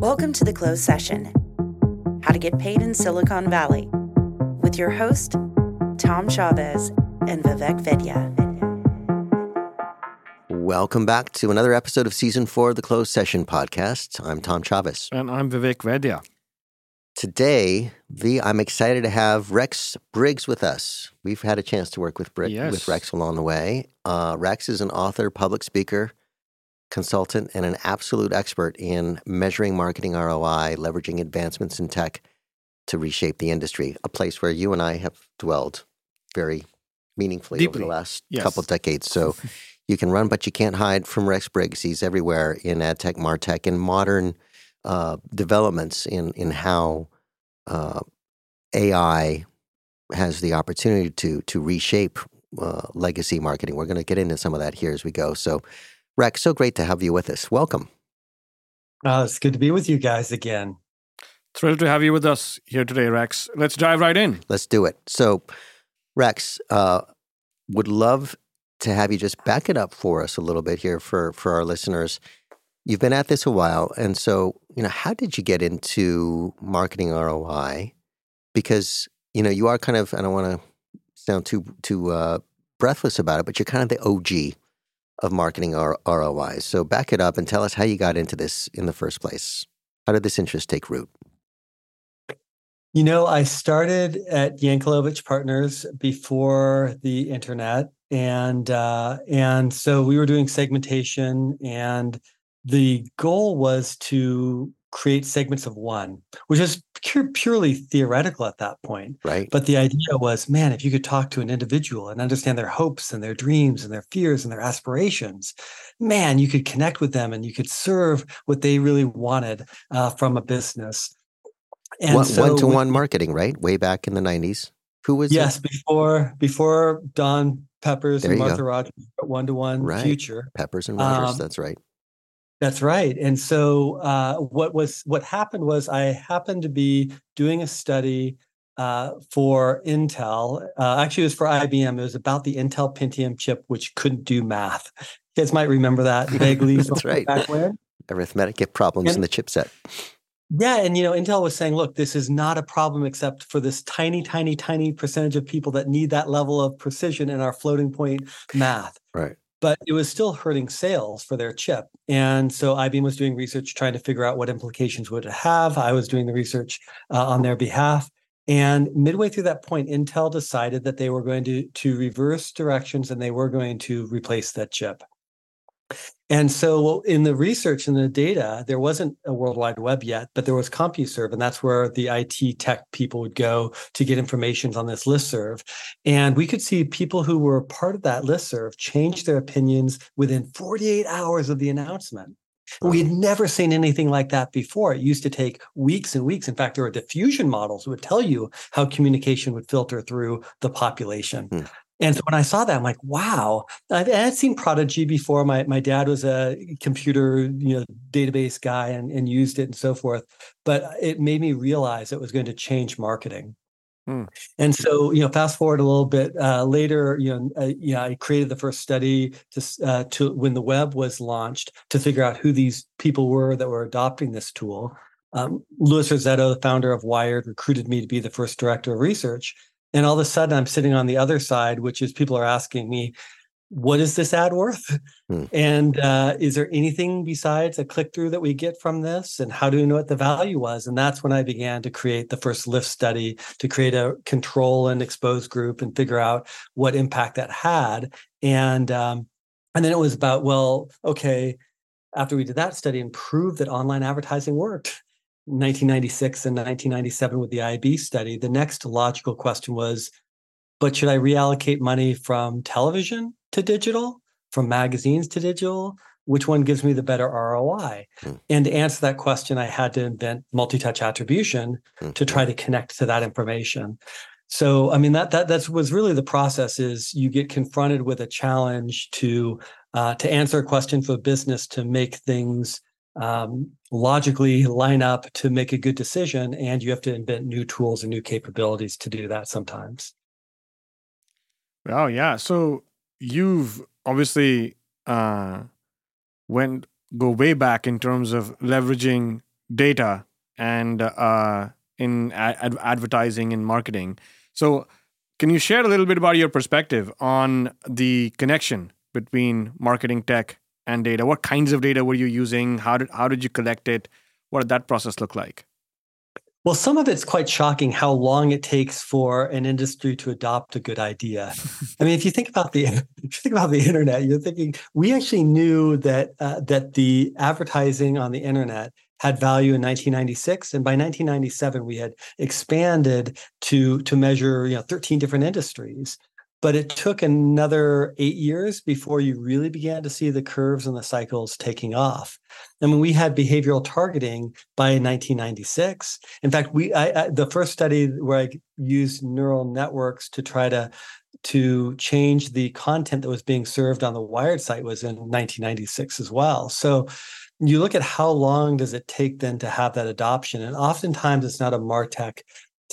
Welcome to the closed session How to Get Paid in Silicon Valley with your host, Tom Chavez and Vivek Vaidya. Welcome back to another episode of season four of the Closed Session podcast. I'm Tom Chavez. And I'm Vivek Vaidya. Today, V, I'm excited to have Rex Briggs with us. We've had a chance to work with, Bri- Yes. with Rex along the way. Uh, Rex is an author, public speaker, consultant, and an absolute expert in measuring marketing ROI, leveraging advancements in tech to reshape the industry, a place where you and I have dwelled very meaningfully over the last yes. couple decades. So you can run, but you can't hide from Rex Briggs. He's everywhere in ad tech, martech, and modern uh, developments in in how uh, AI has the opportunity to to reshape uh, legacy marketing. We're going to get into some of that here as we go. So, Rex, so great to have you with us. Welcome. Oh, it's good to be with you guys again. Thrilled to have you with us here today, Rex. Let's dive right in. Let's do it. So, Rex, uh, would love to have you just back it up for us a little bit here for for our listeners. You've been at this a while, and so you know how did you get into marketing ROI? Because you know you are kind of I don't want to sound too too uh, breathless about it, but you're kind of the OG of marketing R- ROI. So back it up and tell us how you got into this in the first place. How did this interest take root? You know, I started at Yankelovich Partners before the internet, and uh, and so we were doing segmentation, and the goal was to create segments of one, which is pure, purely theoretical at that point. Right? But the idea was, man, if you could talk to an individual and understand their hopes and their dreams and their fears and their aspirations, man, you could connect with them and you could serve what they really wanted uh, from a business. And one so to one marketing, right? Way back in the '90s. Who was it? Yes, before before Don Peppers There and go. Martha Rogers, one to one Right. future. Peppers and Rogers. Um, that's right. That's right. And so uh, what was what happened was I happened to be doing a study uh, for Intel. Uh, actually, it was for IBM. It was about the Intel Pentium chip, which couldn't do math. You guys might remember that vaguely. That's right. Back when. Arithmetic problems in the chipset. Yeah, and you know, Intel was saying, look, this is not a problem except for this tiny, tiny, tiny percentage of people that need that level of precision in our floating point math. Right. But it was still hurting sales for their chip. And so IBM was doing research trying to figure out what implications would it have. I was doing the research uh, on their behalf. And midway through that point, Intel decided that they were going to, to reverse directions and they were going to replace that chip. And so in the research and the data, there wasn't a World Wide Web yet, but there was CompuServe, and that's where the IT tech people would go to get information on this listserv. And we could see people who were part of that listserv change their opinions within 48 hours of the announcement. We had never seen anything like that before. It used to take weeks and weeks. In fact, there were diffusion models that would tell you how communication would filter through the population. Hmm. And so when I saw that, I'm like, wow. I had seen Prodigy before. My my dad was a computer, you know, database guy and, and used it and so forth. But it made me realize it was going to change marketing. Hmm. And so, you know, fast forward a little bit uh, later, you know, uh, yeah, I created the first study to uh, to when the web was launched to figure out who these people were that were adopting this tool. Um, Louis Rossetto, the founder of Wired, recruited me to be the first director of research. And all of a sudden, I'm sitting on the other side, which is people are asking me, what is this ad worth? Hmm. And uh, is there anything besides a click through that we get from this? And how do we know what the value was? And that's when I began to create the first lift study to create a control and expose group and figure out what impact that had. And um, and then it was about well, okay, after we did that study and proved that online advertising worked. 1996 and 1997 with the IB study, the next logical question was, but should I reallocate money from television to digital, from magazines to digital? Which one gives me the better ROI? Hmm. And to answer that question, I had to invent multi-touch attribution Hmm. to try to connect to that information. So, I mean, that that that's was really the process. Is you get confronted with a challenge to uh, to answer a question for business to make things um, logically line up to make a good decision, and you have to invent new tools and new capabilities to do that sometimes. Oh yeah. So you've obviously uh, went go way back in terms of leveraging data and uh, in ad- advertising and marketing. So, can you share a little bit about your perspective on the connection between marketing tech and data? What kinds of data were you using? How did how did you collect it? What did that process look like? Well, some of it's quite shocking how long it takes for an industry to adopt a good idea. I mean, if you think about the if you think about the internet, you're thinking we actually knew that uh, that the advertising on the internet had value in 1996 and by 1997 we had expanded to to measure you know 13 different industries but it took another eight years before you really began to see the curves and the cycles taking off. And when we had behavioral targeting by 1996, in fact, we I, I, the first study where I used neural networks to try to to change the content that was being served on the Wired site was in 1996 as well. So you look at how long does it take then to have that adoption, and oftentimes it's not a Martech,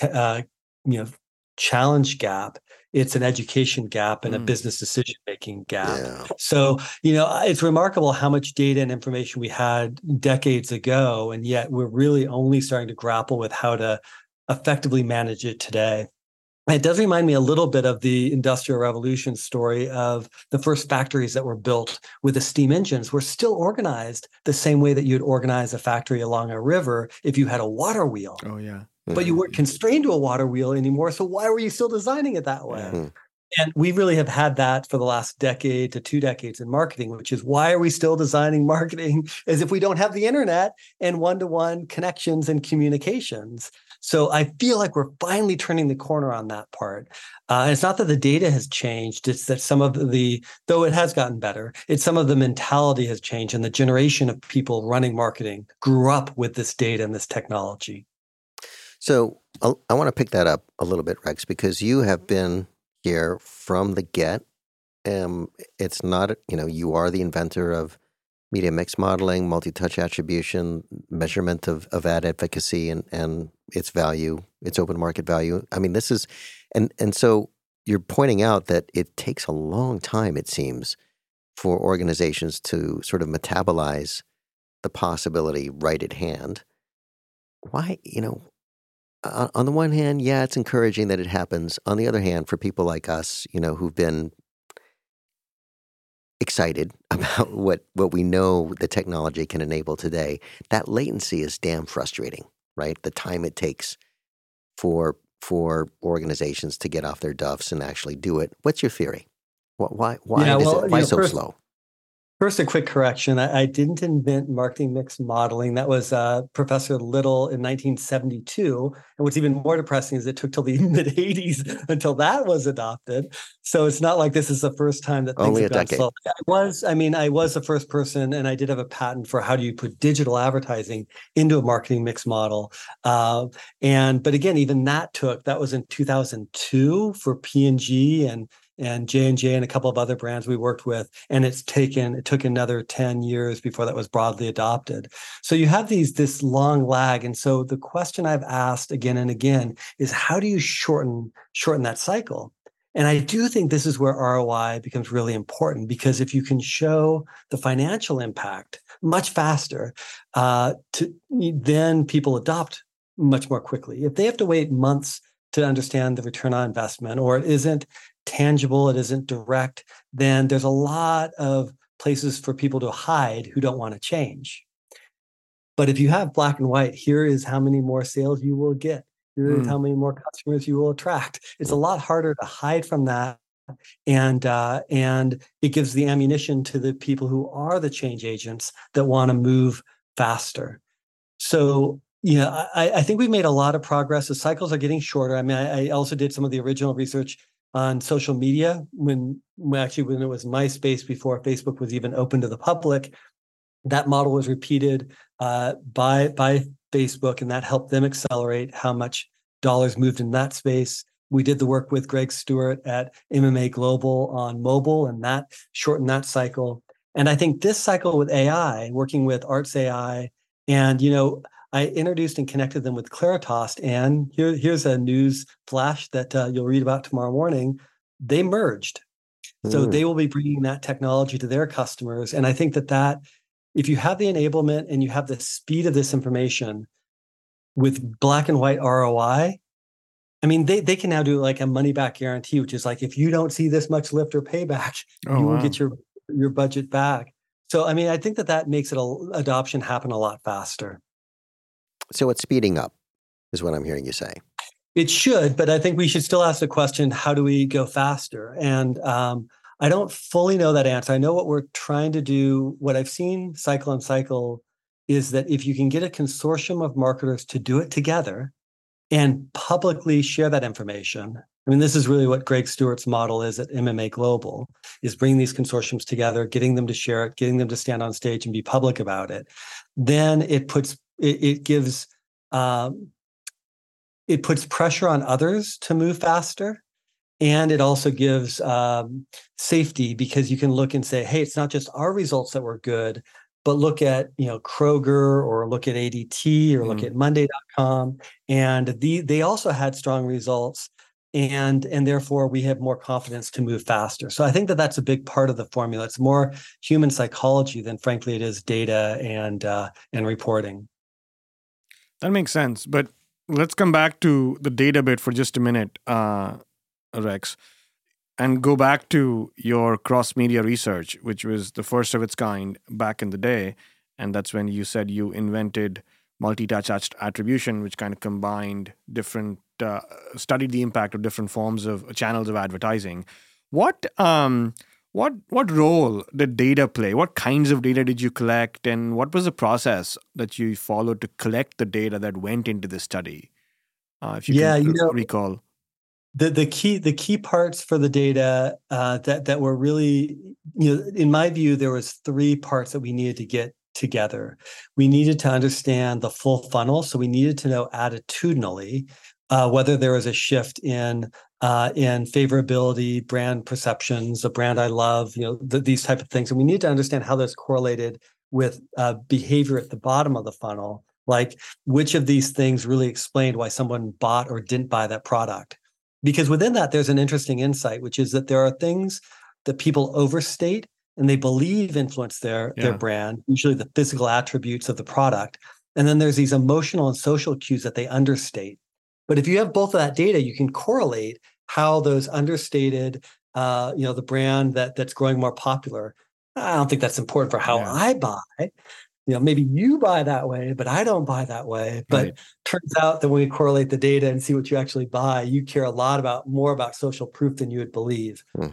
uh, you know, challenge gap it's an education gap and a mm. business decision making gap. Yeah. So, you know, it's remarkable how much data and information we had decades ago, and yet we're really only starting to grapple with how to effectively manage it today. It does remind me a little bit of the Industrial Revolution story of the first factories that were built with the steam engines were still organized the same way that you'd organize a factory along a river if you had a water wheel. Oh, yeah but you weren't constrained to a water wheel anymore. So why were you still designing it that way? Mm-hmm. And we really have had that for the last decade to two decades in marketing, which is why are we still designing marketing as if we don't have the internet and one to one connections and communications? So I feel like we're finally turning the corner on that part. Uh, it's not that the data has changed, it's that some of the, though it has gotten better, it's some of the mentality has changed and the generation of people running marketing grew up with this data and this technology. So I'll, i want to pick that up a little bit, Rex, because you have been here from the get. Um, it's not, you know, you are the inventor of media mix modeling, multi-touch attribution, measurement of, of ad efficacy and, and its value, its open market value. I mean, this is, and, and so you're pointing out that it takes a long time, it seems, for organizations to sort of metabolize the possibility right at hand. Why, you know, on the one hand, yeah, it's encouraging that it happens. On the other hand, for people like us, you know, who've been excited about what what we know the technology can enable today, that latency is damn frustrating, right? The time it takes for for organizations to get off their duffs and actually do it. What's your theory? Why why yeah, well, it, why so first, slow? First, a quick correction. I, I, didn't invent marketing mix modeling. That was uh, Professor Little in 1972. And what's even more depressing is it took till the mid 80s until that was adopted. So it's not like this is the first time that things Only have decade. Slow. I was, I mean, I was the first person, and I did have a patent for how do you put digital advertising into a marketing mix model. Uh, and but again, even that took that was in 2002 for P and G and and J&J and a couple of other brands we worked with and it's taken it took another 10 years before that was broadly adopted. So you have these this long lag and so the question I've asked again and again is how do you shorten shorten that cycle? And I do think this is where ROI becomes really important because if you can show the financial impact much faster, uh, to, then people adopt much more quickly. If they have to wait months to understand the return on investment, or it isn't tangible, it isn't direct, then there's a lot of places for people to hide who don't want to change. But if you have black and white, here is how many more sales you will get. Here is mm. how many more customers you will attract. It's a lot harder to hide from that, and uh, and it gives the ammunition to the people who are the change agents that want to move faster. So yeah, I, I, think we've made a lot of progress. The cycles are getting shorter. I mean, I, I also did some of the original research on social media when, actually when it was MySpace before Facebook was even open to the public. That model was repeated uh, by by Facebook, and that helped them accelerate how much dollars moved in that space. We did the work with Greg Stuart at MMA Global on mobile, and that shortened that cycle. And I think this cycle with AI, working with Arts AI, and you know, I introduced and connected them with Claritas. And here, here's a news flash that uh, you'll read about tomorrow morning. They merged. Mm. So they will be bringing that technology to their customers. And I think that that if you have the enablement and you have the speed of this information with black and white ROI, I mean, they, they can now do like a money back guarantee, which is like if you don't see this much lift or payback, oh, you will get your your budget back. So, I mean, I think that that makes it a, adoption happen a lot faster. So, it's speeding up, is what I'm hearing you say. It should, but I think we should still ask the question: How do we go faster? And um, I don't fully know that answer. I know what we're trying to do. What I've seen cycle on cycle is that if you can get a consortium of marketers to do it together and publicly share that information. I mean, this is really what Greg Stuart's model is at MMA Global: is bringing these consortiums together, getting them to share it, getting them to stand on stage and be public about it. Then it puts it, it gives um, it puts pressure on others to move faster and it also gives um, safety because you can look and say hey it's not just our results that were good but look at you know kroger or look at adt or look mm. at monday.com and the, they also had strong results and and therefore we have more confidence to move faster. So i think that that's a big part of the formula. It's more human psychology than frankly it is data and uh, and reporting that makes sense but let's come back to the data bit for just a minute uh, Rex, and go back to your cross media research, which was the first of its kind back in the day. And that's when you said you invented multi touch attribution, which kind of combined different, uh, studied the impact of different forms of channels of advertising. What, um, what, what role did data play? What kinds of data did you collect? And what was the process that you followed to collect the data that went into the study? Uh, if you yeah, can you know, recall the the key the key parts for the data uh, that that were really you know in my view there was three parts that we needed to get together. We needed to understand the full funnel, so we needed to know attitudinally uh, whether there was a shift in uh, in favorability, brand perceptions, a brand I love, you know th- these type of things, and we need to understand how those correlated with uh, behavior at the bottom of the funnel. Like which of these things really explained why someone bought or didn't buy that product because within that there's an interesting insight which is that there are things that people overstate and they believe influence their yeah. their brand usually the physical attributes of the product and then there's these emotional and social cues that they understate but if you have both of that data you can correlate how those understated uh, you know the brand that that's growing more popular i don't think that's important for how yeah. i buy you know maybe you buy that way but i don't buy that way but right. turns out that when we correlate the data and see what you actually buy you care a lot about more about social proof than you would believe hmm.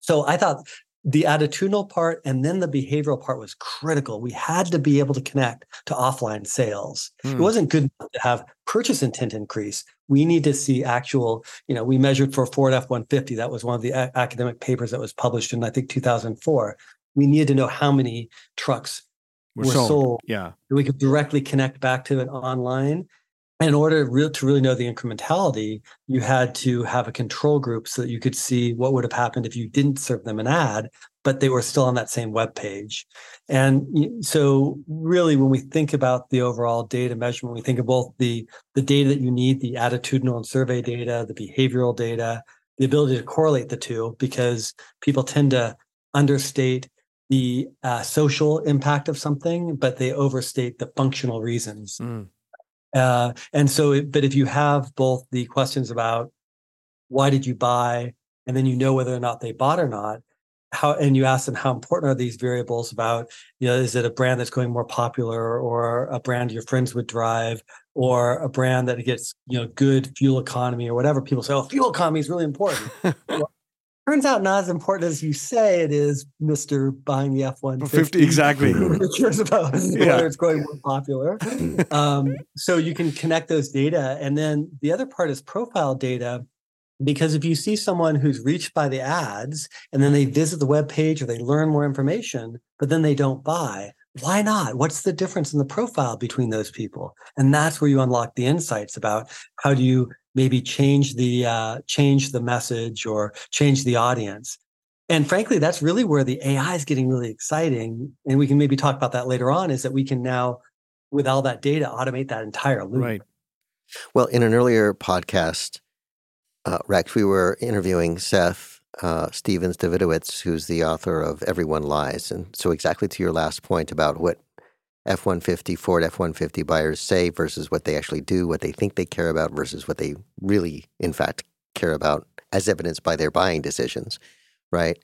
so i thought the attitudinal part and then the behavioral part was critical we had to be able to connect to offline sales hmm. it wasn't good to have purchase intent increase we need to see actual you know we measured for ford f-150 that was one of the a- academic papers that was published in i think 2004 we needed to know how many trucks were, were sold. sold. Yeah. We could directly connect back to it online. In order to really know the incrementality, you had to have a control group so that you could see what would have happened if you didn't serve them an ad, but they were still on that same web page. And so, really, when we think about the overall data measurement, we think of both the the data that you need, the attitudinal and survey data, the behavioral data, the ability to correlate the two, because people tend to understate the uh, social impact of something, but they overstate the functional reasons. Mm. Uh, and so, it, but if you have both the questions about why did you buy, and then you know whether or not they bought or not, how and you ask them how important are these variables about you know is it a brand that's going more popular or a brand your friends would drive or a brand that gets you know good fuel economy or whatever people say oh fuel economy is really important. Well, turns out not as important as you say it is, Mister buying the F one fifty. Exactly. cares about yeah. whether it's going more popular. um, so you can connect those data, and then the other part is profile data. Because if you see someone who's reached by the ads and then they visit the web page or they learn more information, but then they don't buy, why not? What's the difference in the profile between those people? And that's where you unlock the insights about how do you maybe change the uh, change the message or change the audience. And frankly, that's really where the AI is getting really exciting. And we can maybe talk about that later on. Is that we can now, with all that data, automate that entire loop. Right. Well, in an earlier podcast, uh, Rex, we were interviewing Seth uh, Stephens-Davidowitz, who's the author of Everyone Lies. And so, exactly to your last point about what F 150, Ford F 150 buyers say versus what they actually do, what they think they care about versus what they really, in fact, care about, as evidenced by their buying decisions, right?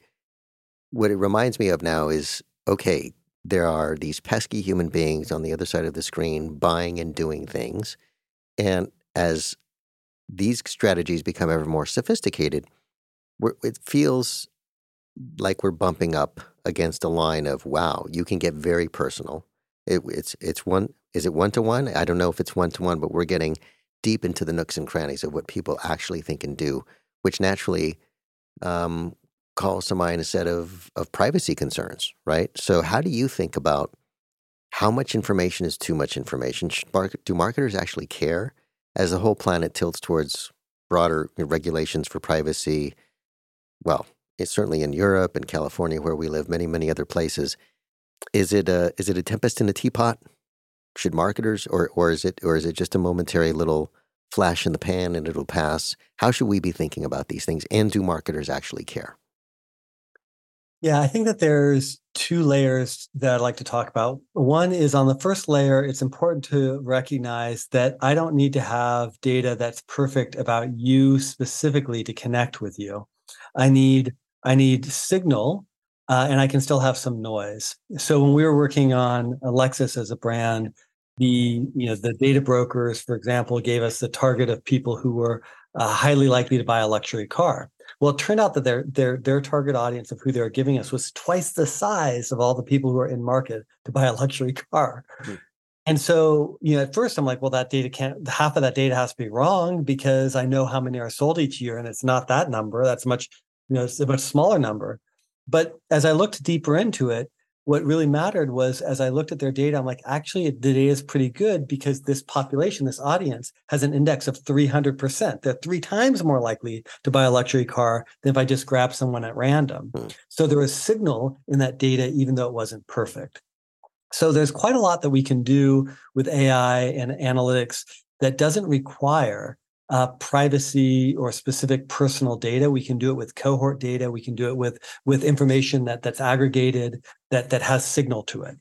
What it reminds me of now is okay, there are these pesky human beings on the other side of the screen buying and doing things. And as these strategies become ever more sophisticated, it feels like we're bumping up against a line of wow, you can get very personal. It, it's it's one is it one to one? I don't know if it's one to one, but we're getting deep into the nooks and crannies of what people actually think and do, which naturally um, calls to mind a set of of privacy concerns, right? So, how do you think about how much information is too much information? Do marketers actually care as the whole planet tilts towards broader regulations for privacy? Well, it's certainly in Europe and California, where we live, many many other places. Is it a is it a tempest in a teapot? Should marketers, or or is it or is it just a momentary little flash in the pan and it'll pass? How should we be thinking about these things? And do marketers actually care? Yeah, I think that there's two layers that I'd like to talk about. One is on the first layer, it's important to recognize that I don't need to have data that's perfect about you specifically to connect with you. I need I need signal uh, and I can still have some noise. So when we were working on Lexus as a brand, the you know the data brokers, for example, gave us the target of people who were uh, highly likely to buy a luxury car. Well, it turned out that their their their target audience of who they were giving us was twice the size of all the people who are in market to buy a luxury car. Mm-hmm. And so, you know, at first I'm like, well, that data can't half of that data has to be wrong because I know how many are sold each year, and it's not that number. That's much, you know, it's a much smaller number. But as I looked deeper into it, what really mattered was as I looked at their data, I'm like, actually, the data is pretty good because this population, this audience, has an index of 300%. They're three times more likely to buy a luxury car than if I just grab someone at random. Hmm. So there was a signal in that data, even though it wasn't perfect. So there's quite a lot that we can do with AI and analytics that doesn't require uh, privacy or specific personal data. We can do it with cohort data. We can do it with with information that that's aggregated that that has signal to it.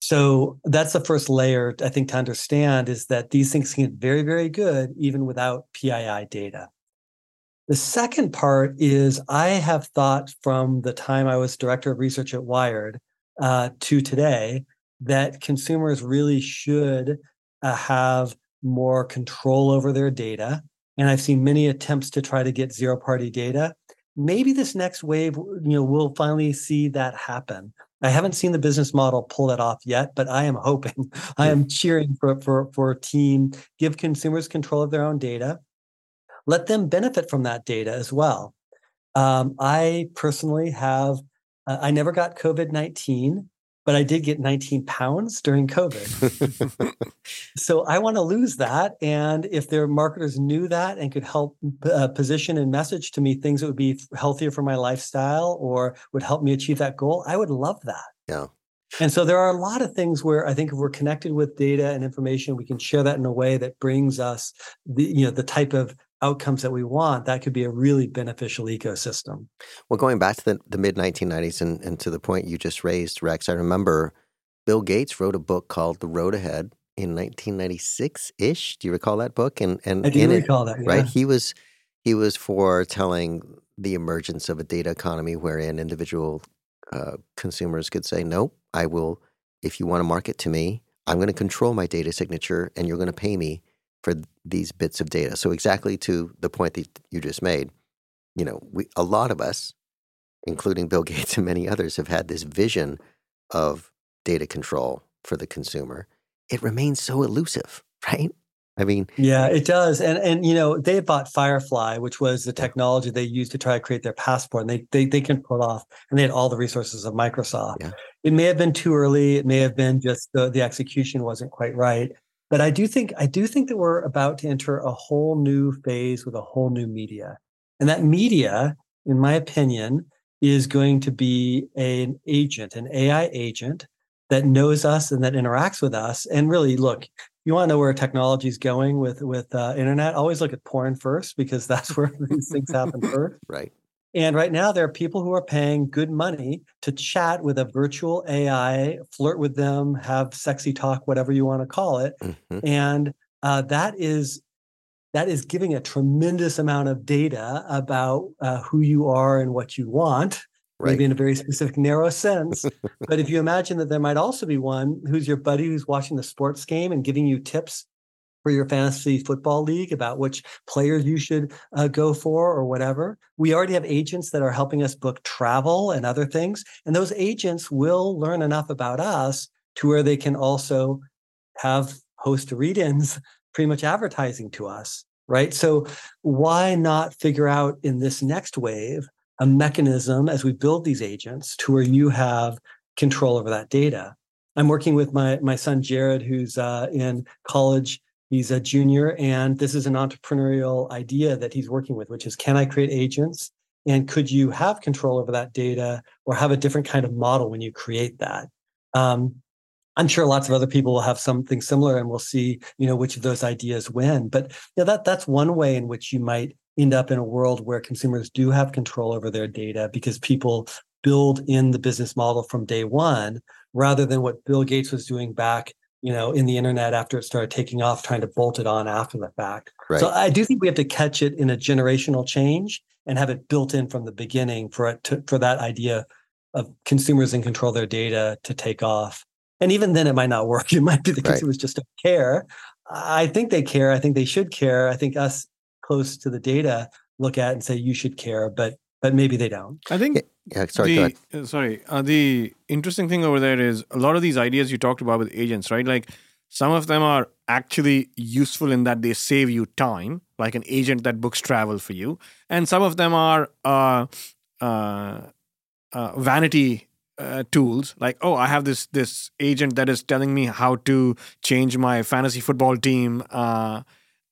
So that's the first layer I think to understand is that these things can get very very good even without PII data. The second part is I have thought from the time I was director of research at Wired uh, to today that consumers really should uh, have more control over their data. And I've seen many attempts to try to get zero party data. Maybe this next wave, you know, we'll finally see that happen. I haven't seen the business model pull that off yet, but I am hoping. I am cheering for for for a team give consumers control of their own data. Let them benefit from that data as well. Um, I personally have. Uh, I never got COVID nineteen but I did get 19 pounds during COVID. so I want to lose that. And if their marketers knew that and could help uh, position and message to me things that would be healthier for my lifestyle or would help me achieve that goal, I would love that. Yeah. And so there are a lot of things where I think if we're connected with data and information, we can share that in a way that brings us the you know the type of outcomes that we want, that could be a really beneficial ecosystem. Well, going back to the, the mid 1990s and, and to the point you just raised, Rex, I remember Bill Gates wrote a book called The Road Ahead in 1996 ish. Do you recall that book? And and I do recall it, that. Yeah. Right, he was he was for telling the emergence of a data economy wherein individual uh, consumers could say, "Nope, I will. If you want to market to me, I'm going to control my data signature, and you're going to pay me for these bits of data. So exactly to the point that you just made, you know, we a lot of us, including Bill Gates and many others, have had this vision of data control for the consumer. It remains so elusive, right? I mean, yeah, it does. And and you know, they bought Firefly, which was the technology they used to try to create their passport, and they they they can pull off, and they had all the resources of Microsoft. Yeah. It may have been too early. It may have been just the the execution wasn't quite right. But I do think I do think that we're about to enter a whole new phase with a whole new media. And that media, in my opinion, is going to be an agent, an AI agent that knows us and that interacts with us. And really, look, you want to know where technology is going with with uh, internet? Always look at porn first because that's where these things happen first. Right. And right now, there are people who are paying good money to chat with a virtual AI, flirt with them, have sexy talk, whatever you want to call it. Mm-hmm. And uh, that is that is giving a tremendous amount of data about uh, who you are and what you want, right. maybe in a very specific, narrow sense. but if you imagine that there might also be one who's your buddy who's watching the sports game and giving you tips for your fantasy football league about which players you should uh, go for or whatever. We already have agents that are helping us book travel and other things. And those agents will learn enough about us to where they can also have host read ins pretty much advertising to us. Right. So why not figure out in this next wave a mechanism as we build these agents to where you have control over that data? I'm working with my my son Jared, who's uh, in college He's a junior, and this is an entrepreneurial idea that he's working with, which is can I create agents? And could you have control over that data or have a different kind of model when you create that? Um, I'm sure lots of other people will have something similar, and we'll see, you know, which of those ideas win. But you know, that that's one way in which you might end up in a world where consumers do have control over their data because people build in the business model from day one, rather than what Bill Gates was doing back you know, in the internet after it started taking off, trying to bolt it on after the fact. Right. So I do think we have to catch it in a generational change and have it built in from the beginning for it to, for that idea of consumers in control of their data to take off. And even then, it might not work. It might be the right. consumers just don't care. I think they care. I think they should care. I think us close to the data look at and say you should care, but but maybe they don't. I think yeah, sorry. The, uh, sorry. Uh, the interesting thing over there is a lot of these ideas you talked about with agents, right? Like some of them are actually useful in that they save you time, like an agent that books travel for you, and some of them are uh, uh, uh vanity uh, tools like oh i have this this agent that is telling me how to change my fantasy football team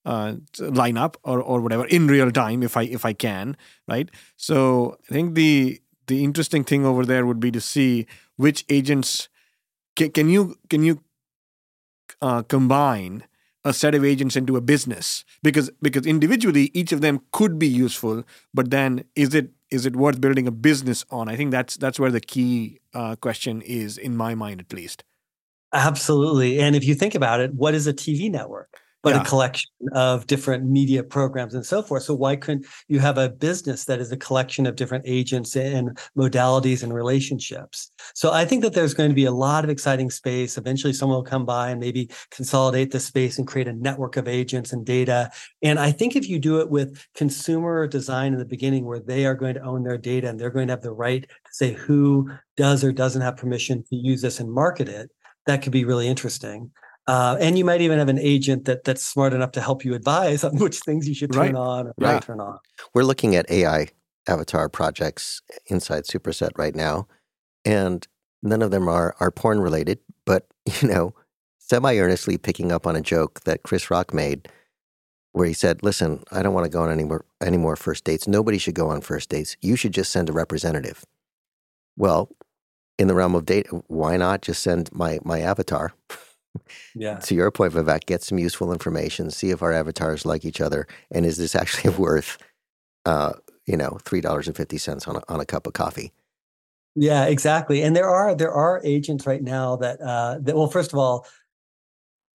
uh, lineup or or whatever in real time if I if I can, right? So I think the the interesting thing over there would be to see which agents can, can you can you uh, combine a set of agents into a business? Because because individually each of them could be useful but then is it is it worth building a business on? I think that's that's where the key uh, question is in my mind at least. Absolutely. And if you think about it what is a tv network but yeah. a collection of different media programs and so forth. So why couldn't you have a business that is a collection of different agents and modalities and relationships? So I think that there's going to be a lot of exciting space. Eventually someone will come by and maybe consolidate the space and create a network of agents and data. And I think if you do it with consumer design in the beginning where they are going to own their data and they're going to have the right to say who does or doesn't have permission to use this and market it, that could be really interesting. Uh, and you might even have an agent that that's smart enough to help you advise on which things you should turn right. on or yeah. not turn on. We're looking at AI avatar projects inside Superset right now, and none of them are are porn related. But you know, semi earnestly picking up on a joke that Chris Rock made, where he said, "Listen, I don't want to go on any more any more first dates. Nobody should go on first dates. You should just send a representative." Well, in the realm of date, why not just send my my avatar? yeah. To your point, Vivek, get some useful information, see if our avatars like each other, and is this actually worth, uh, you know, three dollars and fifty cents on a, on a cup of coffee? Yeah, exactly. And there are there are agents right now that uh, that well, first of all,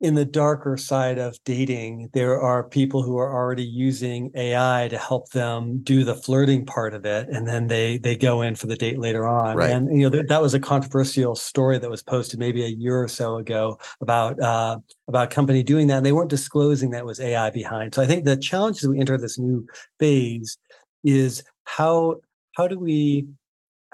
in the darker side of dating, there are people who are already using AI to help them do the flirting part of it, and then they they go in for the date later on. Right. And you know that, that was a controversial story that was posted maybe a year or so ago about uh, about a company doing that, and they weren't disclosing that was AI behind. So I think the challenge as we enter this new phase is how how do we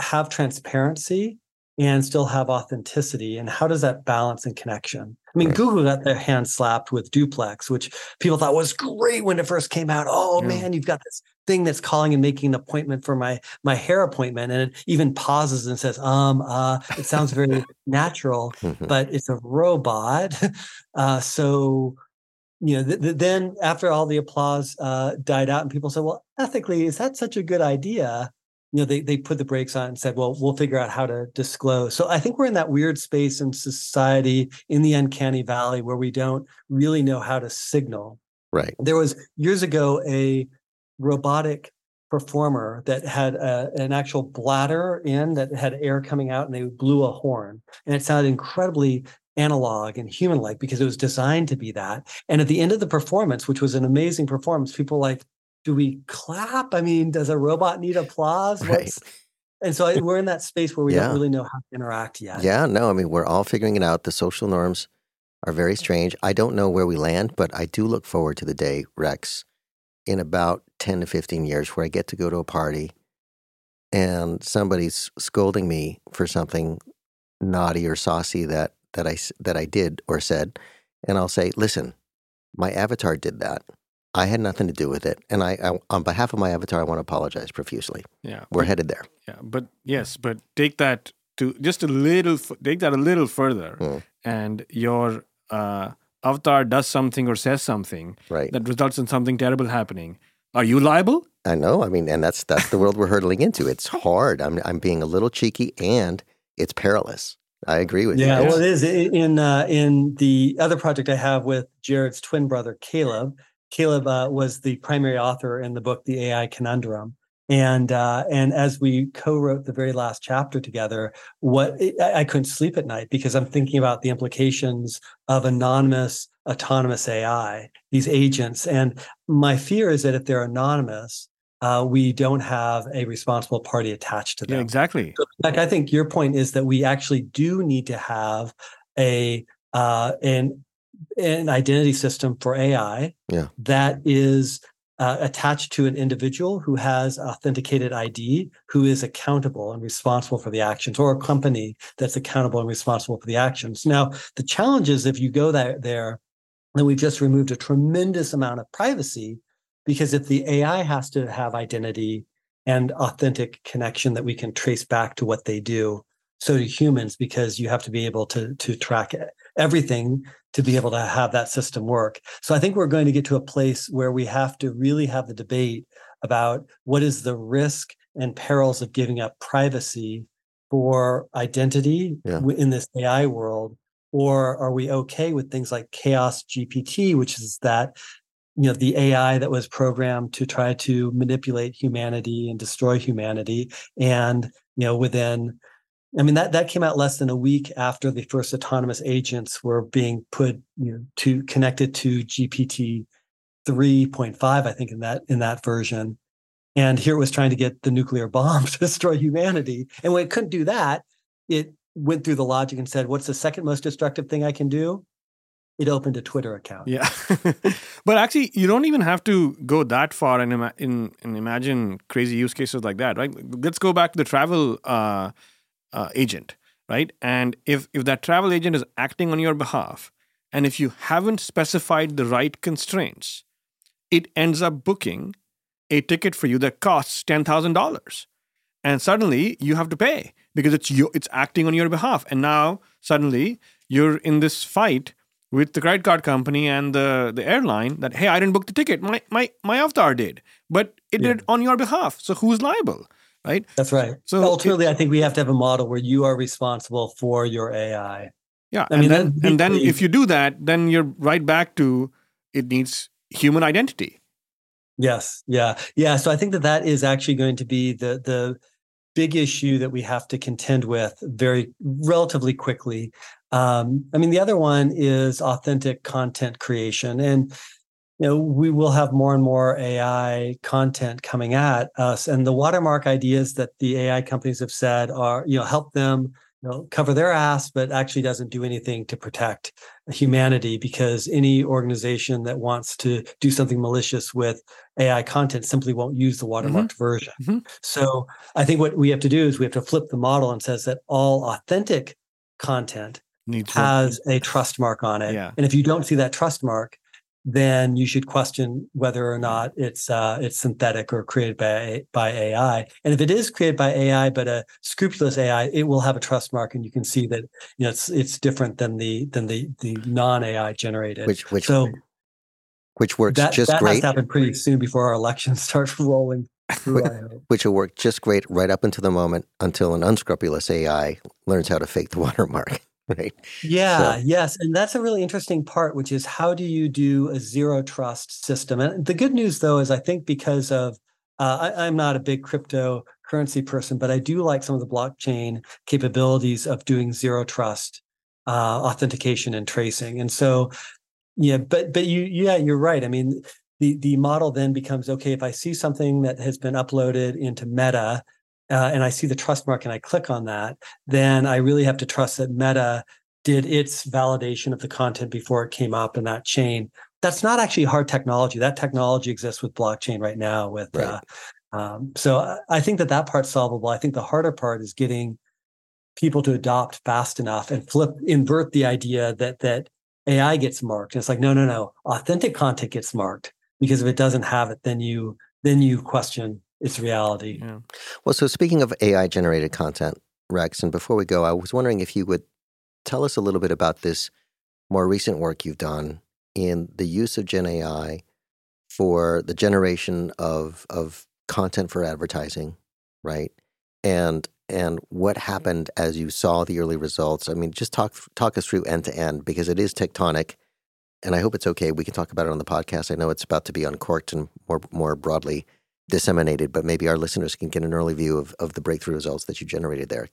have transparency and still have authenticity and how does that balance and connection i mean right. google got their hand slapped with duplex which people thought was great when it first came out oh yeah. man you've got this thing that's calling and making an appointment for my my hair appointment and it even pauses and says um uh it sounds very natural mm-hmm. but it's a robot uh so you know th- th- then after all the applause uh died out and people said well ethically is that such a good idea you know they, they put the brakes on and said well we'll figure out how to disclose. So i think we're in that weird space in society in the uncanny valley where we don't really know how to signal. Right. There was years ago a robotic performer that had a, an actual bladder in that had air coming out and they blew a horn. And it sounded incredibly analog and human like because it was designed to be that. And at the end of the performance which was an amazing performance people like do we clap i mean does a robot need applause Right. And so I, we're in that space where we Yeah. don't really know how to interact yet Yeah, no, I mean, we're all figuring it out. The social norms are very strange. I don't know where we land, but I do look forward to the day, Rex, in about 10 to 15 years where I get to go to a party and somebody's scolding me for something naughty or saucy that, that, I, that I did or said. And I'll say, listen, my avatar did that. I had nothing to do with it. And I, I on behalf of my avatar, I want to apologize profusely. Yeah. We're headed there. Yeah, but yes, but take that to just a little, take that a little further, Mm. and your uh, avatar does something or says something Right. that results in something terrible happening. Are you liable? I know. I mean, and that's that's the world we're hurtling into. It's hard. I'm I'm being a little cheeky, and it's perilous. I agree with Yeah, you. well, it is in uh, in the other project I have with Jared's twin brother Caleb. Caleb uh, was the primary author in the book The AI Conundrum, and uh, and as we co-wrote the very last chapter together, what I, I couldn't sleep at night because I'm thinking about the implications of anonymous autonomous AI, these agents, and my fear is that if they're anonymous, uh, we don't have a responsible party attached to them. Yeah, exactly. Like I think your point is that we actually do need to have a uh, an an identity system for AI Yeah. that is uh, attached to an individual who has authenticated ID, who is accountable and responsible for the actions, or a company that's accountable and responsible for the actions. Now, the challenge is if you go there, there, then we've just removed a tremendous amount of privacy because if the AI has to have identity and authentic connection that we can trace back to what they do, so do humans because you have to be able to to track it- everything to be able to have that system work. So I think we're going to get to a place where we have to really have the debate about what is the risk and perils of giving up privacy for identity Yeah. in this AI world or are we okay with things like chaos gpt which is that you know the ai that was programmed to try to manipulate humanity and destroy humanity and you know within i mean that that came out less than a week after the first autonomous agents were being put you know to connected to gpt 3.5 i think in that in that version. And here it was trying to get the nuclear bomb to destroy humanity. And when it couldn't do that it went through the logic and said what's the second most destructive thing i can do? It opened a twitter account. Yeah, but actually, you don't even have to go that far and, in, and imagine crazy use cases like that, right? Let's go back to the travel uh, uh, agent, right? And if if that travel agent is acting on your behalf, and if you haven't specified the right constraints, it ends up booking a ticket for you that costs ten thousand dollars, and suddenly you have to pay because it's you, it's acting on your behalf, and now suddenly you're in this fight with the credit card company and the, the airline that hey I didn't book the ticket. My my my avatar did but it Yeah. did on your behalf. So who's liable right? That's right. So ultimately i think we have to have a model where you are responsible for your ai yeah I and mean, then and then if you do that then you're right back to it needs human identity. Yes, yeah, yeah. So I think that that is actually going to be the the big issue that we have to contend with very relatively quickly. Um, I mean, the other one is authentic content creation, and you know we will have more and more AI content coming at us, and the watermark ideas that the AI companies have said are you know help them you know cover their ass, but actually doesn't do anything to protect humanity because any organization that wants to do something malicious with AI content simply won't use the watermarked version. Mhm. So I think what we have to do is we have to flip the model and says that all authentic content needs has a trust mark on it. Yeah. And if you don't see that trust mark, then you should question whether or not it's uh, it's synthetic or created by by AI. And if it is created by AI, but a scrupulous AI, it will have a trust mark, and you can see that you know it's it's different than the than the the non AI generated. Which which so which works that just that has great. to happen pretty soon before our election starts rolling through. Which will work just great right up until the moment until an unscrupulous AI learns how to fake the watermark. Right. Yeah, So- yes. And that's a really interesting part, which is how do you do a zero trust system? And the good news, though, is I think because of uh, I, am not a big cryptocurrency person, but I do like some of the blockchain capabilities of doing zero trust uh, authentication and tracing. And so, yeah, but but you yeah, you're right. I mean, the the model then becomes okay. If I see something that has been uploaded into Meta. Uh, and I see the trust mark and I click on that, then I really have to trust that Meta did its validation of the content before it came up in that chain that's not actually hard technology. That technology exists with blockchain right now. With right. Uh, um, so I think that that part's solvable. I think the harder part is getting people to adopt fast enough and flip invert the idea that that AI gets marked. And it's like no, no, no. Authentic content gets marked because if it doesn't have it, then you then you question its reality. Yeah. Well, so speaking of AI generated content, Rex, and before we go, I was wondering if you would tell us a little bit about this more recent work you've done in the use of Gen AI for the generation of of content for advertising, right? And and what happened as you saw the early results? I mean, just talk talk us through end to end because it is tectonic, and I hope it's okay. We can talk about it on the podcast. I know it's about to be uncorked and more more broadly disseminated, but maybe our listeners can get an early view of of the breakthrough results that you generated there.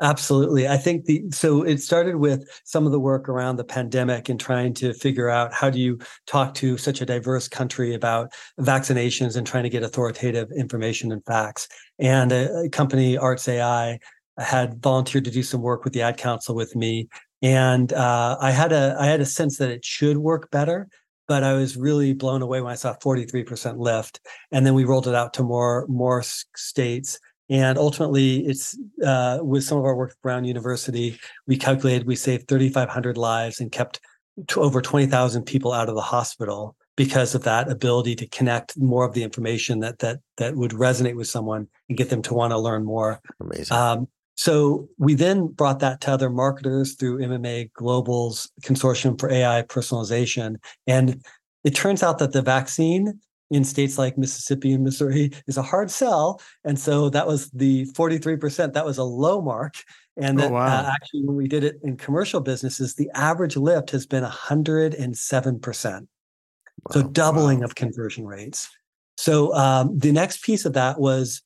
Absolutely. I think the so it started with some of the work around the pandemic and trying to figure out how do you talk to such a diverse country about vaccinations and trying to get authoritative information and facts. And a, a company, Arts AI, had volunteered to do some work with the Ad Council with me, and uh, I had a I had a sense that it should work better. But I was really blown away when I saw 43% lift, and then we rolled it out to more more states and ultimately, it's uh, with some of our work at Brown University, we calculated we saved 3,500 lives and kept to over 20,000 people out of the hospital because of that ability to connect more of the information that that that would resonate with someone and get them to want to learn more. Amazing. Um, so we then brought that to other marketers through MMA Global's consortium for AI personalization, and it turns out that the vaccine in states like Mississippi and Missouri is a hard sell. And so that was the 43%. That was a low mark. And then oh, wow. uh, actually, when we did it in commercial businesses, the average lift has been 107%. Wow. So doubling wow. of conversion rates. So um, the next piece of that was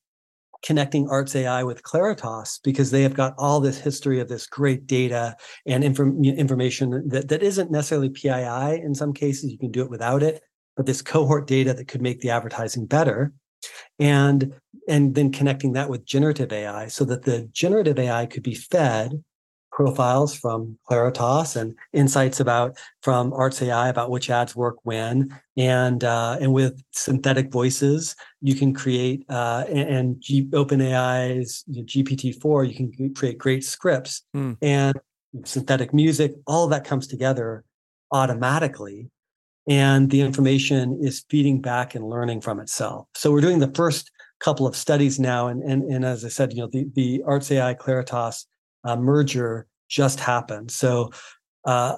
connecting Arts AI with Claritas because they have got all this history of this great data and inform- information that, that isn't necessarily PII in some cases. You can do it without it, but this cohort data that could make the advertising better and and then connecting that with generative ai so that the generative ai could be fed profiles from claritas and insights about from arts ai about which ads work when and uh, and with synthetic voices you can create uh, and, and G, openai's gpt-4 you can create great scripts mm. and synthetic music all of that comes together automatically and the information is feeding back and learning from itself. So we're doing the first couple of studies now, and and, and as I said, you know, the the Arts AI Claritas uh, merger just happened. So uh,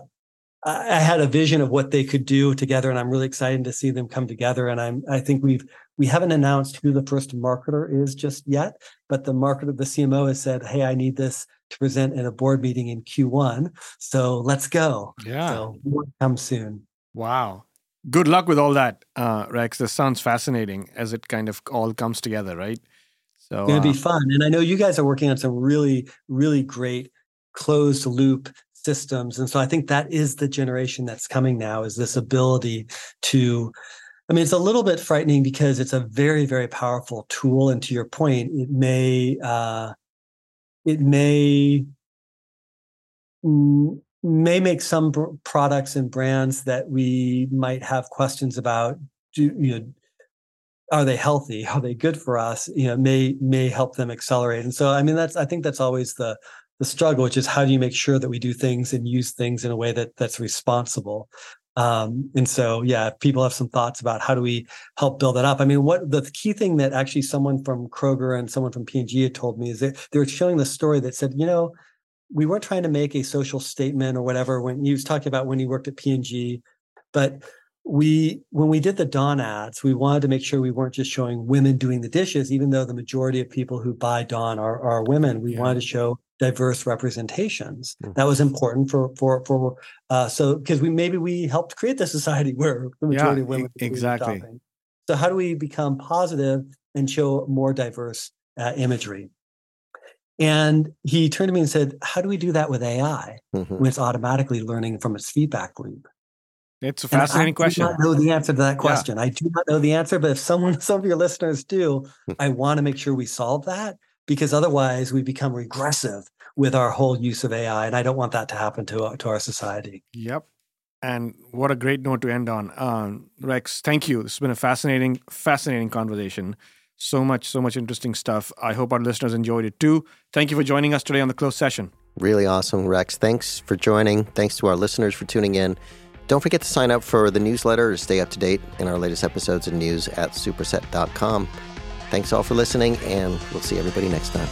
I had a vision of what they could do together, and I'm really excited to see them come together. And I'm I think we've we haven't announced who the first marketer is just yet, but the marketer, the CMO, has said, "Hey, I need this to present in a board meeting in Q1, so let's go." Yeah, so more come soon. Wow. Good luck with all that, uh, Rex. This sounds fascinating as it kind of all comes together, right? So it's gonna uh, be fun. And I know you guys are working on some really, really great closed loop systems. And so I think that is the generation that's coming now is this ability to I mean, it's a little bit frightening because it's a very, very powerful tool. And to your point, it may uh, it may may make some products and brands that we might have questions about do you know are they healthy? Are they good for us? You know may may help them accelerate. And so i mean that's i think that's always the the struggle which is how do you make sure that we do things and use things in a way that that's responsible? Um, and so yeah people have some thoughts about how do we help build that up? I mean what the key thing that actually someone from kroger and someone from p&g had told me is that they were showing the story that said you know we weren't trying to make a social statement or whatever when he was talking about when he worked at P&G, but we when we did the Dawn ads, we wanted to make sure we weren't just showing women doing the dishes, even though the majority of people who buy Dawn are, are women. We yeah. wanted to show diverse representations. Mm-hmm. That was important for for for uh, so because we maybe we helped create the society where the majority yeah, of women exactly. So, how do we become positive and show more diverse uh, imagery? And he turned to me and said, How do we do that with AI Mhm. when it's automatically learning from its feedback loop? It's a fascinating I question. I do not know the answer to that question. I do not know the answer, but if someone, some of your listeners do, Hmm. I want to make sure we solve that because otherwise we become regressive with our whole use of AI, and I don't want that to happen to uh, to our society. Yep. And what a great note to end on. Um, Rex, thank you. This has been a fascinating, fascinating conversation. So much, so much interesting stuff. I hope our listeners enjoyed it too. Thank you for joining us today on the closed session. Really awesome, Rex. Thanks for joining. Thanks to our listeners for tuning in. Don't forget to sign up for the newsletter to stay up to date in our latest episodes and news at superset.com. Thanks all for listening, and we'll see everybody next time.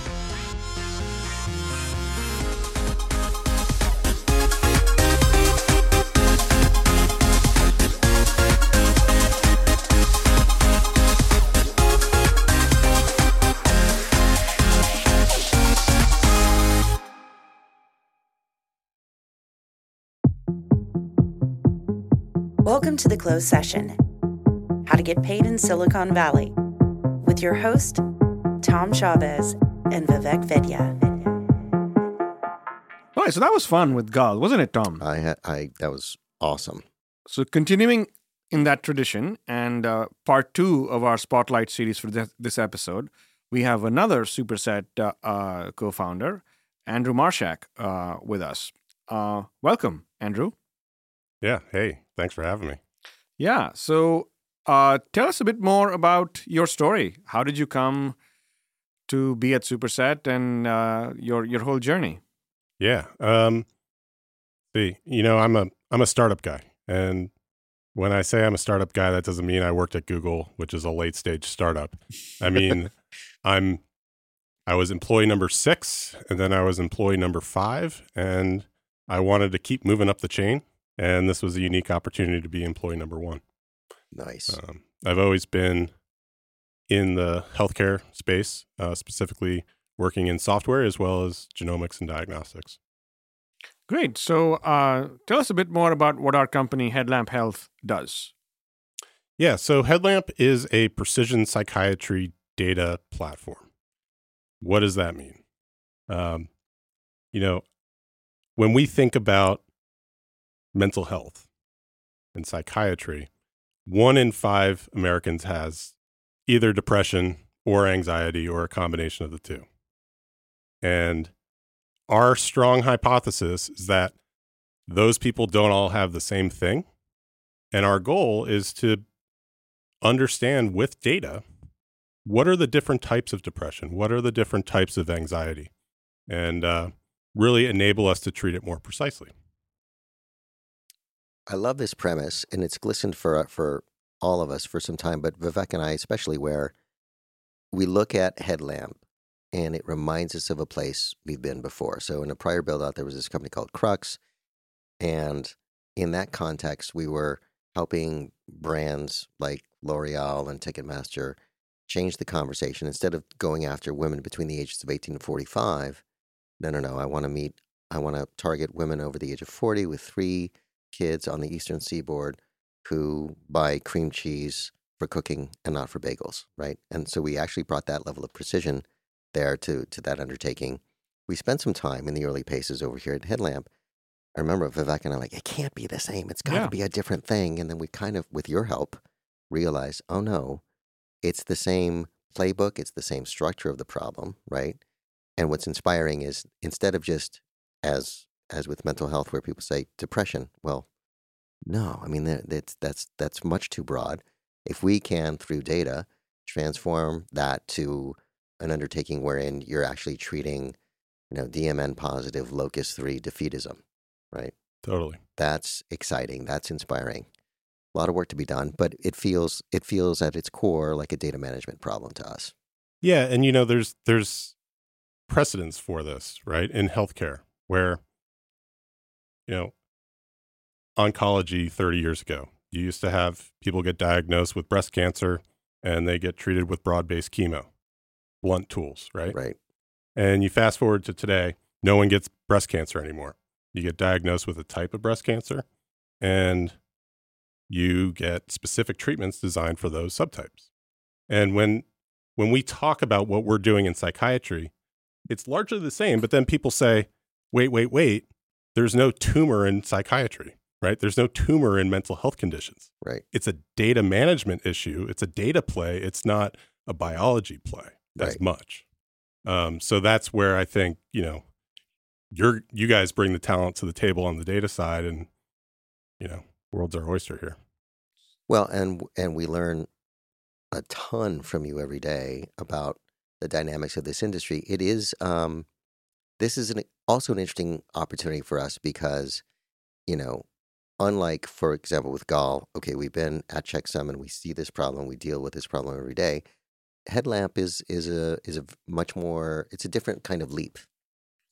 Welcome to the closed session How to Get Paid in Silicon Valley with your host, Tom Chavez and Vivek Vaidya. All right, so that was fun with Gal, wasn't it, Tom? I, ha- I that was awesome. So, continuing in that tradition, and uh, part two of our spotlight series for this, this episode, we have another Superset uh, uh, co founder, Andrew Marshak, uh, with us. Uh, welcome, Andrew. Yeah. Hey, thanks for having me. Yeah. So, uh, tell us a bit more about your story. How did you come to be at Superset and uh, your your whole journey? Yeah. Um see, you know, I'm a I'm a startup guy. And when I say I'm a startup guy, that doesn't mean I worked at Google, which is a late stage startup. I mean, I'm I was employee number 6 and then I was employee number 5 and I wanted to keep moving up the chain and this was a unique opportunity to be employee number 1. Nice. Um, I've always been in the healthcare space, uh, specifically working in software as well as genomics and diagnostics. Great. So, uh, tell us a bit more about what our company Headlamp Health does. Yeah, so Headlamp is a precision psychiatry data platform. What does that mean? Um, you know, when we think about mental health and psychiatry, one in five Americans has either depression or anxiety or a combination of the two. And our strong hypothesis is that those people don't all have the same thing. And our goal is to understand with data what are the different types of depression, what are the different types of anxiety, and uh, really enable us to treat it more precisely. I love this premise, and it's glistened for uh, for all of us for some time, but Vivek and I especially, where we look at Headlamp, and it reminds us of a place we've been before. So in a prior build out, there was this company called Krux, and in that context, we were helping brands like L'Oreal and Ticketmaster change the conversation instead of going after women between the ages of 18 and 45. No, no, no. I want to meet. I want to target women over the age of 40 with three kids on the eastern seaboard who buy cream cheese for cooking and not for bagels, right? And so we actually brought that level of precision there to to that undertaking. We spent some time in the early paces over here at Headlamp. I remember Vivek and I like, it can't be the same. It's got to Yeah. be a different thing. And then we kind of, with your help, realized, oh no, it's the same playbook. It's the same structure of the problem, right? And what's inspiring is instead of just as as with mental health, where people say depression, well, no, I mean that- that's that's that's much too broad. If we can through data transform that to an undertaking wherein you're actually treating, you know, DMN positive locus three defeatism, right? Totally. That's exciting. That's inspiring. A lot of work to be done, but it feels it feels at its core like a data management problem to us. Yeah, and you know, there's there's precedence for this, right? In healthcare, where you know, oncology 30 years ago, you used to have people get diagnosed with breast cancer and they get treated with broad-based chemo, blunt tools, right? Right. And you fast forward to today, no one gets breast cancer anymore. You get diagnosed with a type of breast cancer and you get specific treatments designed for those subtypes. And when when we talk about what we're doing in psychiatry, it's largely the same, but then people say, "Wait, wait, wait. There's no tumor in psychiatry." Right? There's no tumor in mental health conditions. Right. It's a data management issue. It's a data play. It's not a biology play as Right. much. Um, so that's where I think, you know, you're you guys bring the talent to the table on the data side and you know, world's our oyster here. Well, and and we learn a ton from you every day about the dynamics of this industry. It is um, this is an, also an interesting opportunity for us because, you know, unlike for example with Gal, okay, we've been at Checksum and we see this problem, we deal with this problem every day. Headlamp is is a is a much more it's a different kind of leap,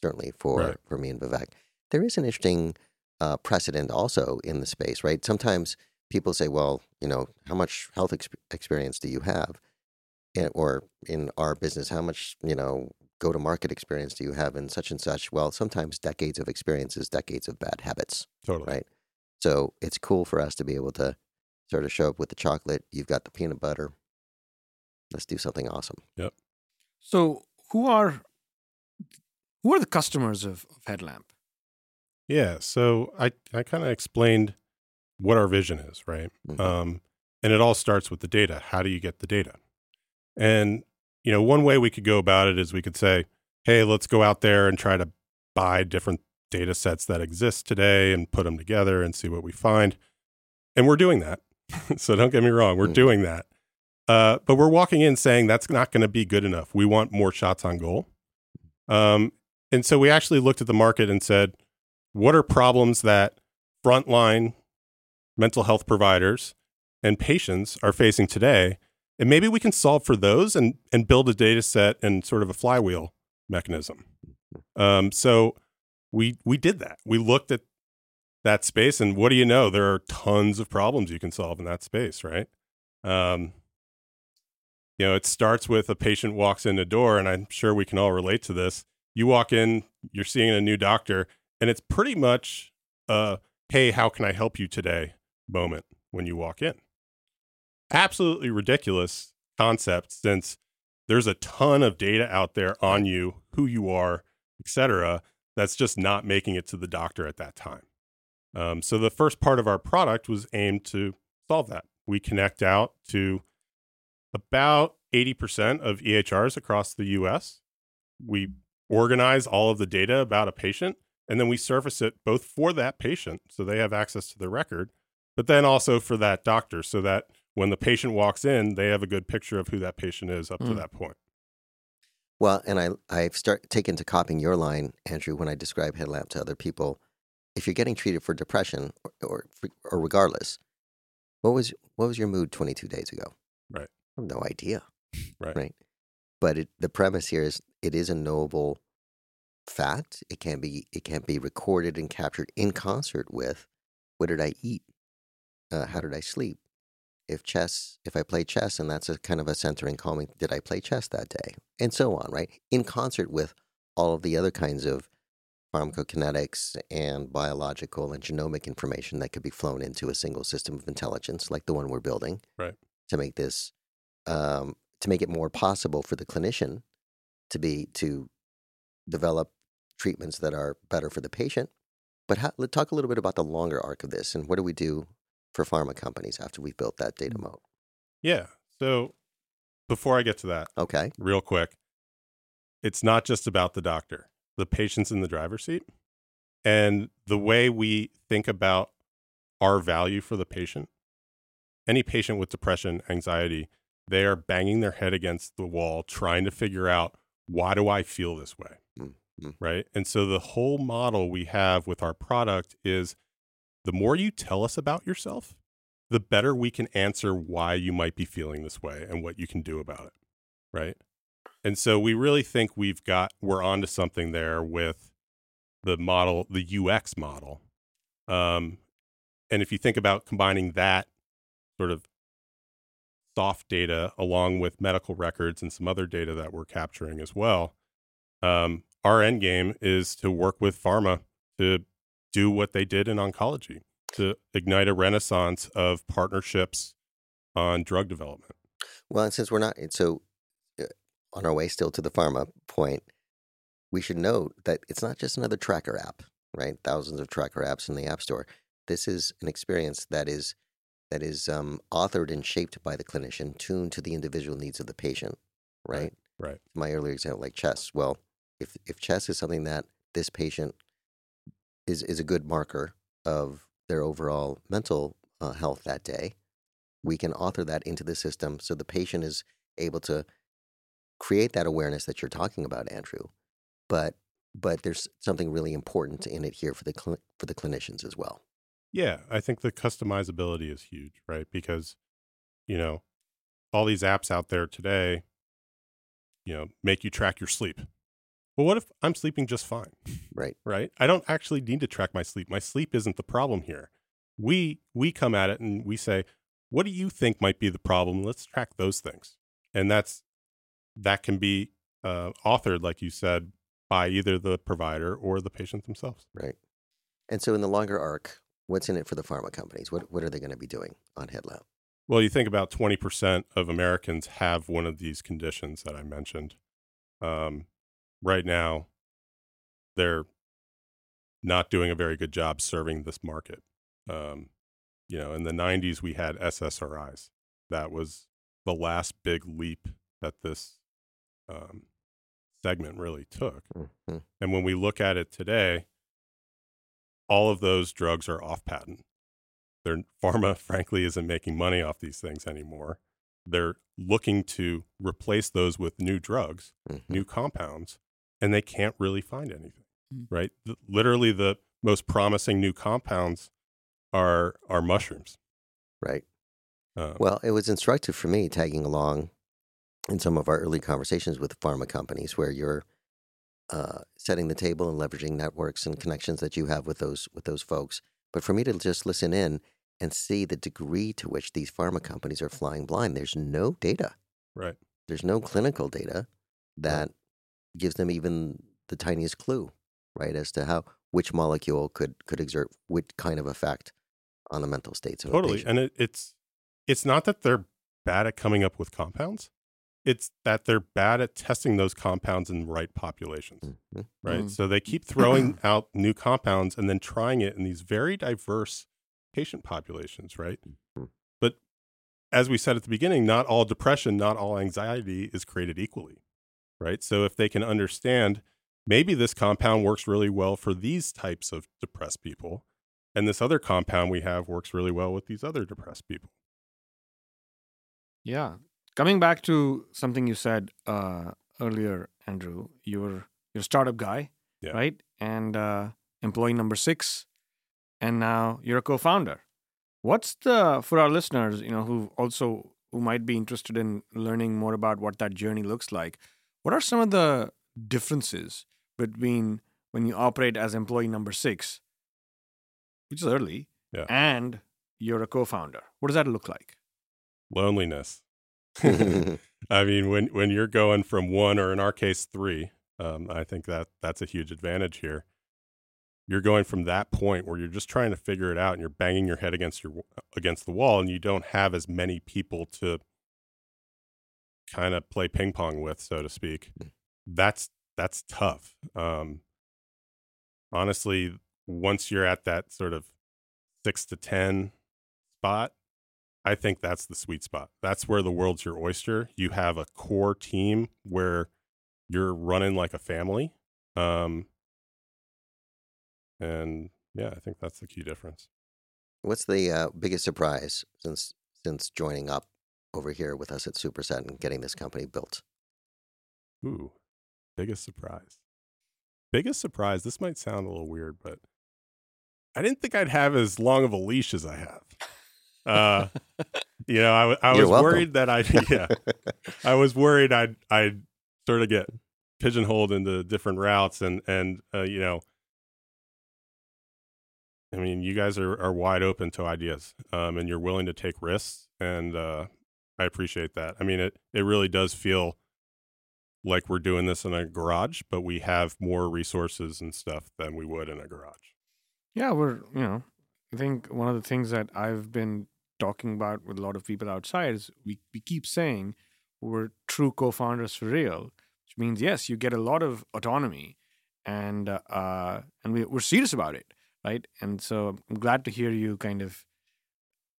certainly for Right. for me and Vivek. There is an interesting uh, precedent also in the space, right? Sometimes people say, well, you know, how much health exp- experience do you have? And, or in our business, how much, you know, go to market experience do you have in such and such? Well, sometimes decades of experience is decades of bad habits. Totally. Right. So it's cool for us to be able to sort of show up with the chocolate. You've got the peanut butter. Let's do something awesome. Yep. So who are who are the customers of, of Headlamp? Yeah. So I, I kind of explained what our vision is, right? Mhm. Um, and it all starts with the data. How do you get the data? And, you know, one way we could go about it is we could say, hey, let's go out there and try to buy different data sets that exist today and put them together and see what we find. And we're doing that. so don't get me wrong, we're Mhm. doing that. Uh, but we're walking in saying that's not going to be good enough. We want more shots on goal. Um, and so we actually looked at the market and said, what are problems that frontline mental health providers and patients are facing today? And maybe we can solve for those and, and build a data set and sort of a flywheel mechanism. Um, so we we did that. We looked at that space, and what do you know? There are tons of problems you can solve in that space, right? Um, you know, it starts with a patient walks in the door, and I'm sure we can all relate to this. You walk in, you're seeing a new doctor, and it's pretty much a hey, how can I help you today moment when you walk in. Absolutely ridiculous concept since there's a ton of data out there on you, who you are, etc. That's just not making it to the doctor at that time. Um, so the first part of our product was aimed to solve that. We connect out to about 80% of EHRs across the US. We organize all of the data about a patient and then we surface it both for that patient so they have access to the record, but then also for that doctor so that when the patient walks in, they have a good picture of who that patient is up to Mm. that point. Well, and I I've start taken to copying your line, Andrew, when I describe headlamp to other people. If you're getting treated for depression or or, or regardless, what was what was your mood 22 days ago? Right. I have no idea. Right. Right. But it, the premise here is it is a knowable fact. It can be it can be recorded and captured in concert with what did I eat? Uh, how did I sleep? If chess, if I play chess and that's a kind of a centering calming, did I play chess that day? And so on, right? In concert with all of the other kinds of pharmacokinetics and biological and genomic information that could be flown into a single system of intelligence like the one we're building. Right. To make this um, to make it more possible for the clinician to be to develop treatments that are better for the patient. But how, let's talk a little bit about the longer arc of this and what do we do for pharma companies after we've built that data moat? Yeah. So before I get to that, Okay. real quick, it's not just about the doctor, the patient's in the driver's seat. And the way we think about our value for the patient, any patient with depression, anxiety, they are banging their head against the wall trying to figure out why do I feel this way? Mm, mm. Right. And so the whole model we have with our product is the more you tell us about yourself, the better we can answer why you might be feeling this way and what you can do about it. Right. And so we really think we've got, we're onto something there with the model, the UX model. Um, and if you think about combining that sort of soft data along with medical records and some other data that we're capturing as well, um, our end game is to work with pharma to do what they did in oncology to ignite a renaissance of partnerships on drug development. Well, and since we're not so uh, on our way still to the pharma point, we should note that it's not just another tracker app, right? Thousands of tracker apps in the App Store. This is an experience that is that is um, authored and shaped by the clinician, tuned to the individual needs of the patient, right? Right. My earlier example, like chess. Well, if if chess is something that this patient is is a good marker of their overall mental uh, health that day, we can author that into the system so the patient is able to create that awareness that you're talking about, Andrew. But but there's something really important in it here for the cl- for the clinicians as well. Yeah, I think the customizability is huge, right? Because you know, all these apps out there today, you know, make you track your sleep. Well, what if I'm sleeping just fine? Right. Right? I don't actually need to track my sleep. My sleep isn't the problem here. We we come at it and we say, what do you think might be the problem? Let's track those things. And that's that can be uh, authored, like you said, by either the provider or the patient themselves. Right. And so in the longer arc, what's in it for the pharma companies? What what are they going to be doing on Headlamp? Well, you think about 20% of Americans have one of these conditions that I mentioned. Um, right now, they're not doing a very good job serving this market. Um, you know, in the 90s, we had SSRIs. That was the last big leap that this um, segment really took. Mm-hmm. And when we look at it today, all of those drugs are off patent. Their pharma, frankly, isn't making money off these things anymore. They're looking to replace those with new drugs, Mm-hmm. new compounds, and they can't really find anything. Mm. Right? The- literally, the most promising new compounds are are mushrooms. Right. Uh, Well, it was instructive for me tagging along in some of our early conversations with pharma companies where you're uh, setting the table and leveraging networks and connections that you have with those with those folks. But for me to just listen in and see the degree to which these pharma companies are flying blind, there's no data. right. There's no clinical data that gives them even the tiniest clue, right, as to how which molecule could could exert which kind of effect on the mental states of a totally patient. and it, it's it's not that they're bad at coming up with compounds it's that they're bad at testing those compounds in the right populations Mhm. right Mm. so they keep throwing out new compounds and then trying it in these very diverse patient populations right Mhm. but as we said at the beginning not all depression not all anxiety is created equally right so if they can understand maybe this compound works really well for these types of depressed people and this other compound we have works really well with these other depressed people. Yeah. Coming back to something you said uh, earlier, Andrew, you're you're a startup guy, Yeah. right? And uh, employee number six, and now you're a co-founder. What's the for our listeners, you know, who also who might be interested in learning more about what that journey looks like? What are some of the differences between when you operate as employee number six, which is early, Yeah. and you're a co-founder? What does that look like? Loneliness. I mean, when when you're going from one or in our case three, um, I think that that's a huge advantage here. You're going from that point where you're just trying to figure it out, and you're banging your head against your against the wall, and you don't have as many people to kind of play ping pong with, so to speak. That's that's tough. Um, honestly, once you're at that sort of six to ten spot, I think that's the sweet spot. That's where the world's your oyster. You have a core team where you're running like a family. Um, and yeah, I think that's the key difference. What's the uh, biggest surprise since since joining up over here with us at Superset and getting this company built? Ooh, biggest surprise. Biggest surprise. This might sound a little weird, but I didn't think I'd have as long of a leash as I have. Uh, you know, I, You're was worried that I, yeah, I was worried I'd, I'd sort of get pigeonholed into different routes and, and, uh, you know, I mean, you guys are, are wide open to ideas, um, and you're willing to take risks. And, uh, I appreciate that. I mean, it, it really does feel like we're doing this in a garage, but we have more resources and stuff than we would in a garage. Yeah, we're you know I think one of the things that I've been talking about with a lot of people outside is we, we keep saying we're true co-founders for real, which means yes, you get a lot of autonomy, and uh, and we, we're serious about it, right? And so I'm glad to hear you kind of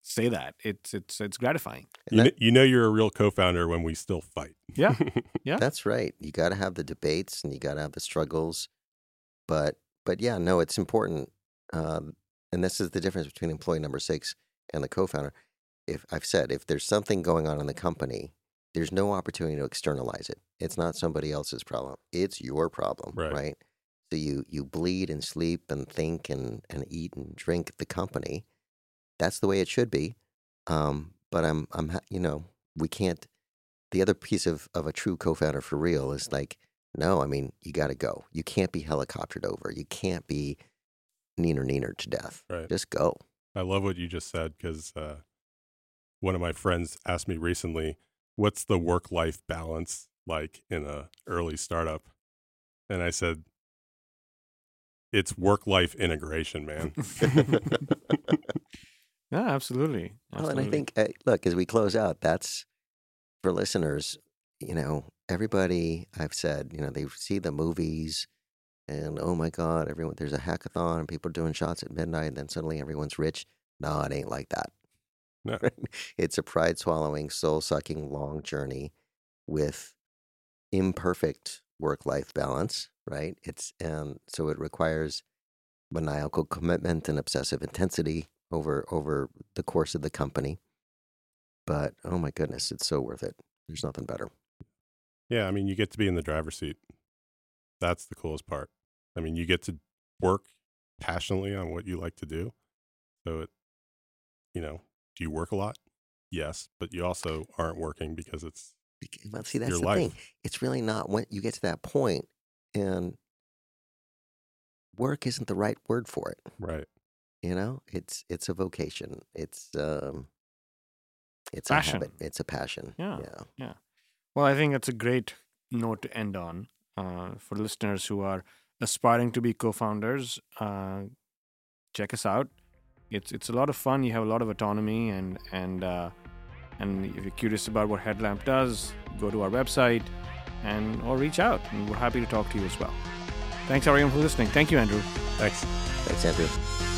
say that. It's it's it's gratifying. You, that- kn- you know you're a real co-founder when we still fight. Yeah, yeah. That's right. You got to have the debates and you got to have the struggles, but but yeah, no, it's important. Um, and this is the difference between employee number six and the co-founder. If I've said if there's something going on in the company, there's no opportunity to externalize it. It's not somebody else's problem. It's your problem, Right. right? So you you bleed and sleep and think and and eat and drink the company. That's the way it should be. Um, but I'm I'm you know we can't the other piece of, of a true co-founder for real is like, no, I mean, you got to go. You can't be helicoptered over. You can't be neener neener to death. Right. Just go. I love what you just said because uh, one of my friends asked me recently, "What's the work-life balance like in a early startup?" And I said, "It's work-life integration, man." yeah, absolutely. Well, and I think, uh, look, as we close out, that's for listeners, you know, everybody I've said, you know, they see the movies and, oh my God, everyone, there's a hackathon and people are doing shots at midnight and then suddenly everyone's rich. No, it ain't like that. No. it's a pride swallowing, soul sucking, long journey with imperfect work life balance, right? It's and so it requires maniacal commitment and obsessive intensity over over the course of the company. But oh my goodness, it's so worth it. There's nothing better. Yeah, I mean, you get to be in the driver's seat. That's the coolest part. I mean, you get to work passionately on what you like to do. So it, you know, do you work a lot? Yes, but you also aren't working because it's Well, see, that's your the life. thing. It's really not when you get to that point, and work isn't the right word for it. right. You know, it's it's a vocation. It's um, it's Passion. a habit. It's a passion. Yeah. yeah. Well, I think that's a great note to end on uh, for listeners who are aspiring to be co-founders. Uh, check us out. It's it's a lot of fun. You have a lot of autonomy, and and uh, and if you're curious about what Headlamp does, go to our website and or reach out, and we're happy to talk to you as well. Thanks everyone for listening. Thank you, Andrew. Thanks. Thanks, Andrew.